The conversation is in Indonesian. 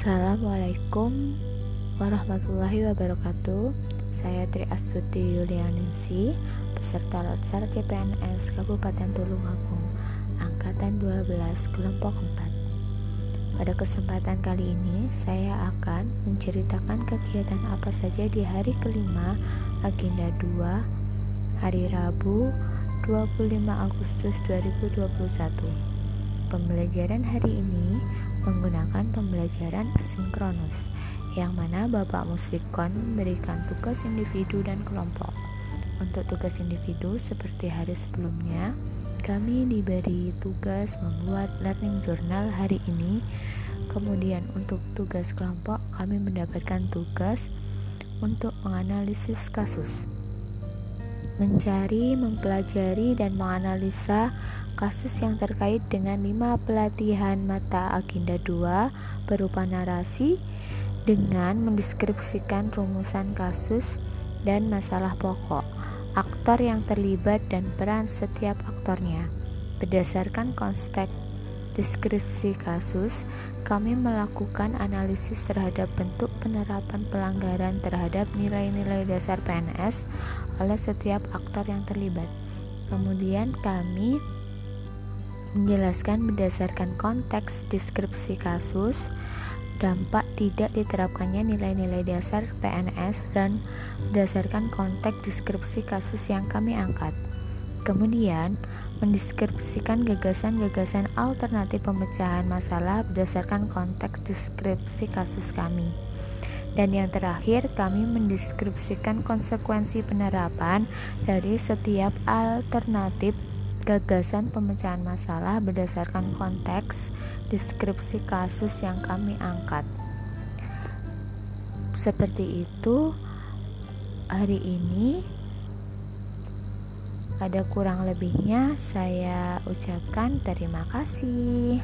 Assalamualaikum warahmatullahi wabarakatuh. Saya Tri Astuti Yulianingsi Peserta Lotsar CPNS Kabupaten Tulungagung Angkatan 12 Kelompok 4 Pada kesempatan kali ini Saya akan menceritakan kegiatan apa saja di hari kelima Agenda 2 Hari Rabu 25 Agustus 2021 Pembelajaran hari ini menggunakan pembelajaran asinkronus yang mana Bapak Muslikon memberikan tugas individu dan kelompok. Untuk tugas individu seperti hari sebelumnya, kami diberi tugas membuat learning journal hari ini. Kemudian untuk tugas kelompok, kami mendapatkan tugas untuk menganalisis kasus. Mencari, mempelajari, dan menganalisa kasus yang terkait dengan lima pelatihan mata agenda 2 berupa narasi dengan mendeskripsikan rumusan kasus dan masalah pokok, aktor yang terlibat dan peran setiap aktornya. Berdasarkan konteks deskripsi kasus, kami melakukan analisis terhadap bentuk penerapan pelanggaran terhadap nilai-nilai dasar PNS oleh setiap aktor yang terlibat. Kemudian kami menjelaskan berdasarkan konteks deskripsi kasus, dampak tidak diterapkannya nilai-nilai dasar PNS dan berdasarkan konteks deskripsi kasus yang kami angkat. Kemudian, mendeskripsikan gagasan-gagasan alternatif pemecahan masalah berdasarkan konteks deskripsi kasus kami. Dan yang terakhir, kami mendeskripsikan konsekuensi penerapan dari setiap alternatif gagasan pemecahan masalah berdasarkan konteks deskripsi kasus yang kami angkat. Seperti itu, hari ini ada kurang lebihnya, saya ucapkan terima kasih.